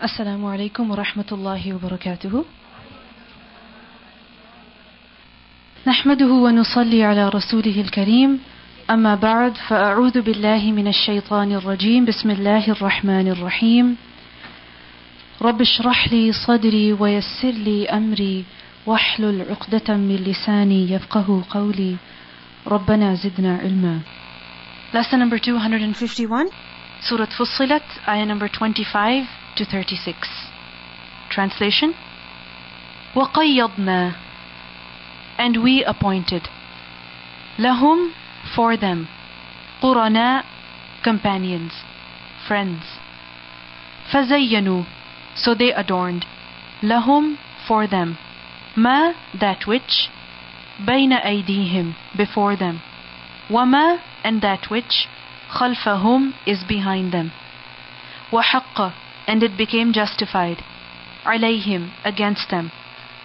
السلام عليكم ورحمة الله وبركاته. نحمده ونصلي على رسوله الكريم. أما بعد فأعوذ بالله من الشيطان الرجيم. بسم الله الرحمن الرحيم. رب اشرح لي صدري ويسر لي أمري. واحلل عقدة من لساني يفقه قولي. ربنا زدنا علما. Lesson number 251 Surah Fussilat, ayah number 25 to 36. Translation وَقَيَّضْنَا And we appointed لَهُمْ For them قُرَنَاء Companions, friends. فَزَيَّنُوا So they adorned لَهُمْ For them ما That which بَيْنَ أَيْدِيهِمْ Before them وَمَا And that which خَلْفَهُمْ Is behind them وَحَقَّ and it became justified. Alayhim, against them.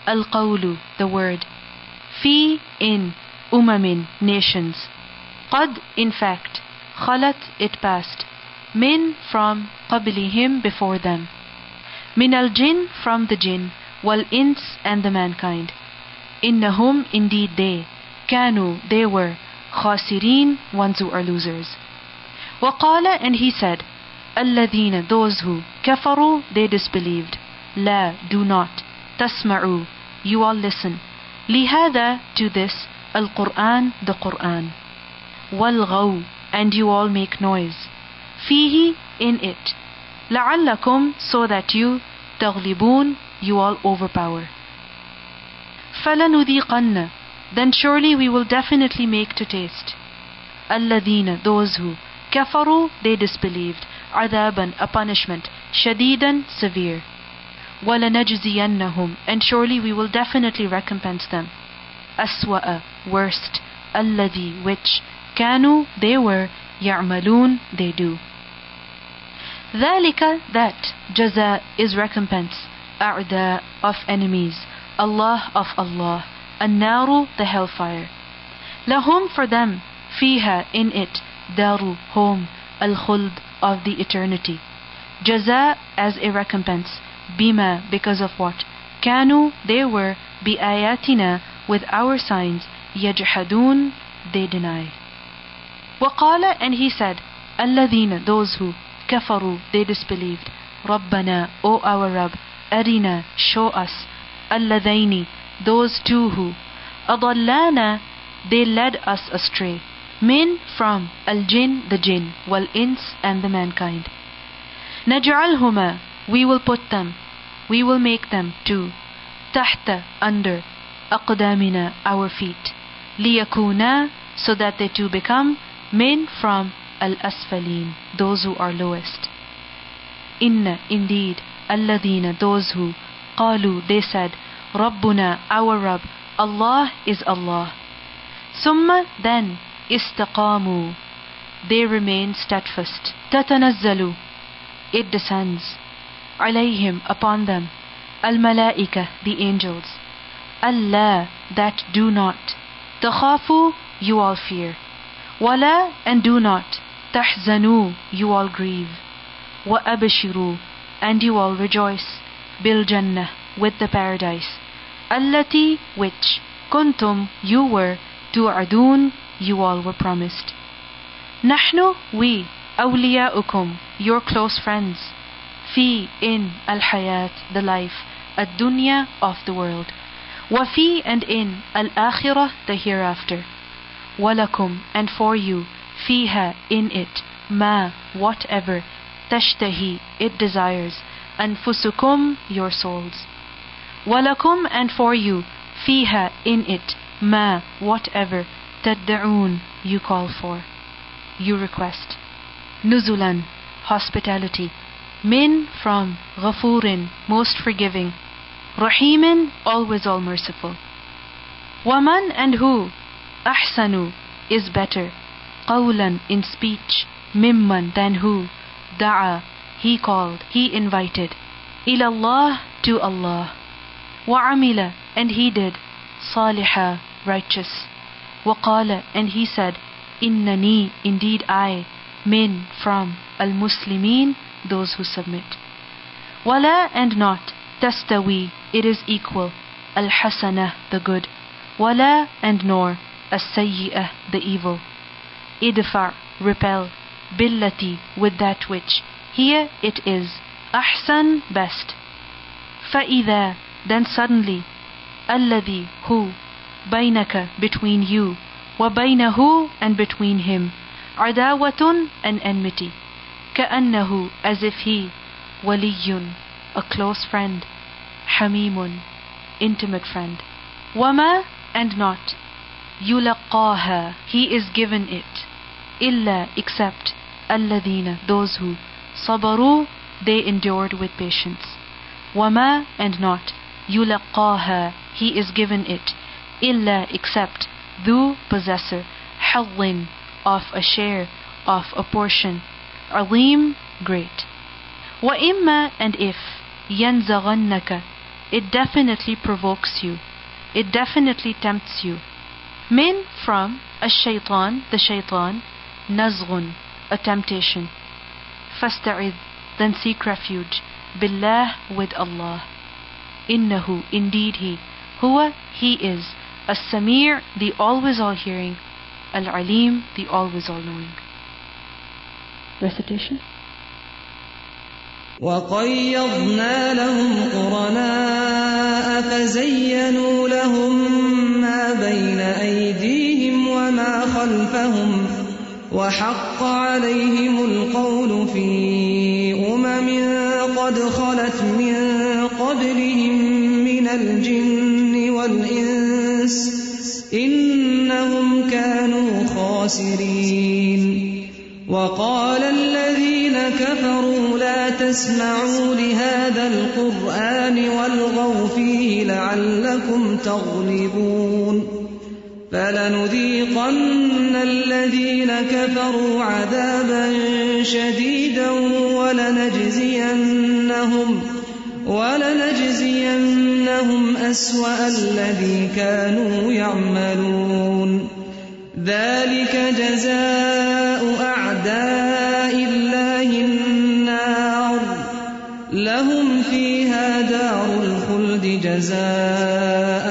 Al Qawlu, the word. Fi, in, umamin, nations. Qad, in fact. Khalat, it passed. Min, from, qablihim, before them. Min al jinn, from the jinn, wal ins, and the mankind. Innahum, indeed they. Kanu, they were. Khasireen, ones who are losers. Waqala, and he said, الذين those who كفروا they disbelieved لا do not تسمعوا you all listen لهذا to this القرآن the Quran والغو and you all make noise فيه in it لعلكم so that you تغلبون you all overpower فلنذيقن then surely we will definitely make to taste الذين those who كفروا they disbelieved عذابا a punishment شديدا severe ولنجزينهم and surely we will definitely recompense them أسوأ worst الذي which كانوا they were يعملون they do ذلك that جزاء is recompense أعداء of enemies Allah of Allah النار the hellfire لهم for them فيها in it daru home al-khuld of the eternity. Jaza as a recompense. Bima because of what? Kanu they were bi ayatina with our signs. Yajhadun they deny. Waqala and he said, Alladhina those who kafaru they disbelieved. Rabbana O our Rabb, arina show us. Alladhaini those two who adallana they led us astray. Min from al-jin the jinn, wal ins and the mankind. Naj'alhuma we will put them, we will make them to tahtah under aqdamina our feet. Liyakuna so that they too become min from al asfalin those who are lowest. Inna indeed alladina those who qalu they said Rabbuna our Rabb Allah is Allah. Summa then استقاموا they remain steadfast تتنزل it descends عليهم upon them الملائكة the angels Allah that do not تخافوا you all fear ولا and do not تحزنوا you all grieve وأبشروا and you all rejoice بالجنة with the paradise التي which كنتم you were توعدون you all were promised نحن we أولياؤكم your close friends في in الحياة the life الدنيا of the world وفي and in الآخرة the hereafter ولكم and for you فيها in it ما whatever تشتهي it desires أنفسكم your souls ولكم and for you فيها in it ما whatever تدعون you call for you request نزلا hospitality min from غفور most forgiving رحيم always all merciful ومن and who أحسن is better قولا in speech ممن than who دعا he called he invited إلى الله to Allah وعمل and he did صالحا righteous وقال and he said إنني indeed I min from al-muslimin those who submit ولا and not تستوي it is equal الحسنة the good ولا and nor السيئة the evil ادفع repel بالتي with that which here it is أحسن best فإذا then suddenly الذي who بينك between you وبينه and between him عداوة an enmity كأنه as if he ولي a close friend حميم intimate friend وما and not يلقاها he is given it إلا except الذين those who صبروا they endured with patience وما and not يلقاها he is given it إلا except the possessor حظ of a share of a portion عظيم great وإما and if ينزغنك it definitely provokes you it definitely tempts you من from الشيطان the shaitan نزغ a temptation فاستعذ then seek refuge بالله with Allah إنه indeed he هو he is السميع the always all hearing. العليم the always all knowing. Recitation. وقيضنا لهم قرناء فزينوا لهم ما بين أيديهم وما خلفهم وحق عليهم القول في أمم قد خلت من قبلهم من الجن والإنس. إنهم كانوا خاسرين. وقال الذين كفروا لا تسمعوا لهذا القرآن والغوا فيه لعلكم تغلبون. فلنذيقن الذين كفروا عذابا شديدا ولنجزينهم ولنجزينهم أسوأ الذي كانوا يعملون. ذلك جزاء أعداء الله النار. لهم فيها دار الخلد جزاء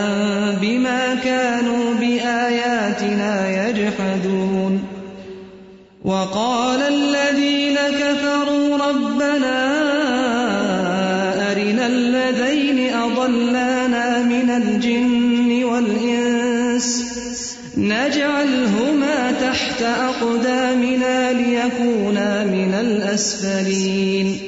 بما كانوا بآياتنا يجحدون. وقال الذين كفروا ربنا أرنا الذين أضلانا من الجن والإنس نجعلهما تحت أقدامنا ليكونا من الأسفلين.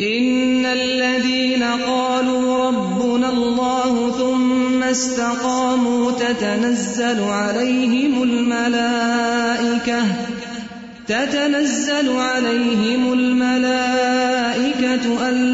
إن الذين قالوا ربنا الله ثم استقاموا تتنزل عليهم الملائكة تتنزل عليهم الملائكة ألا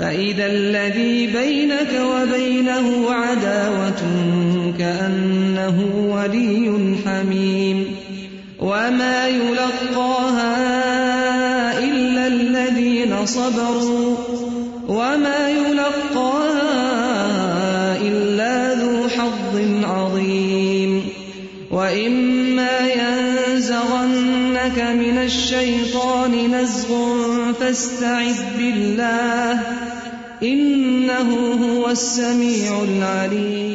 فإذا الذي بينك وبينه عداوة كأنه ولي حميم وما يلقاها إلا الذين صبروا وما يلقاها إلا ذو حظ عظيم وإما ينزغنك من الشيطان نزغ فاستعذ بالله إنه هو السميع العليم.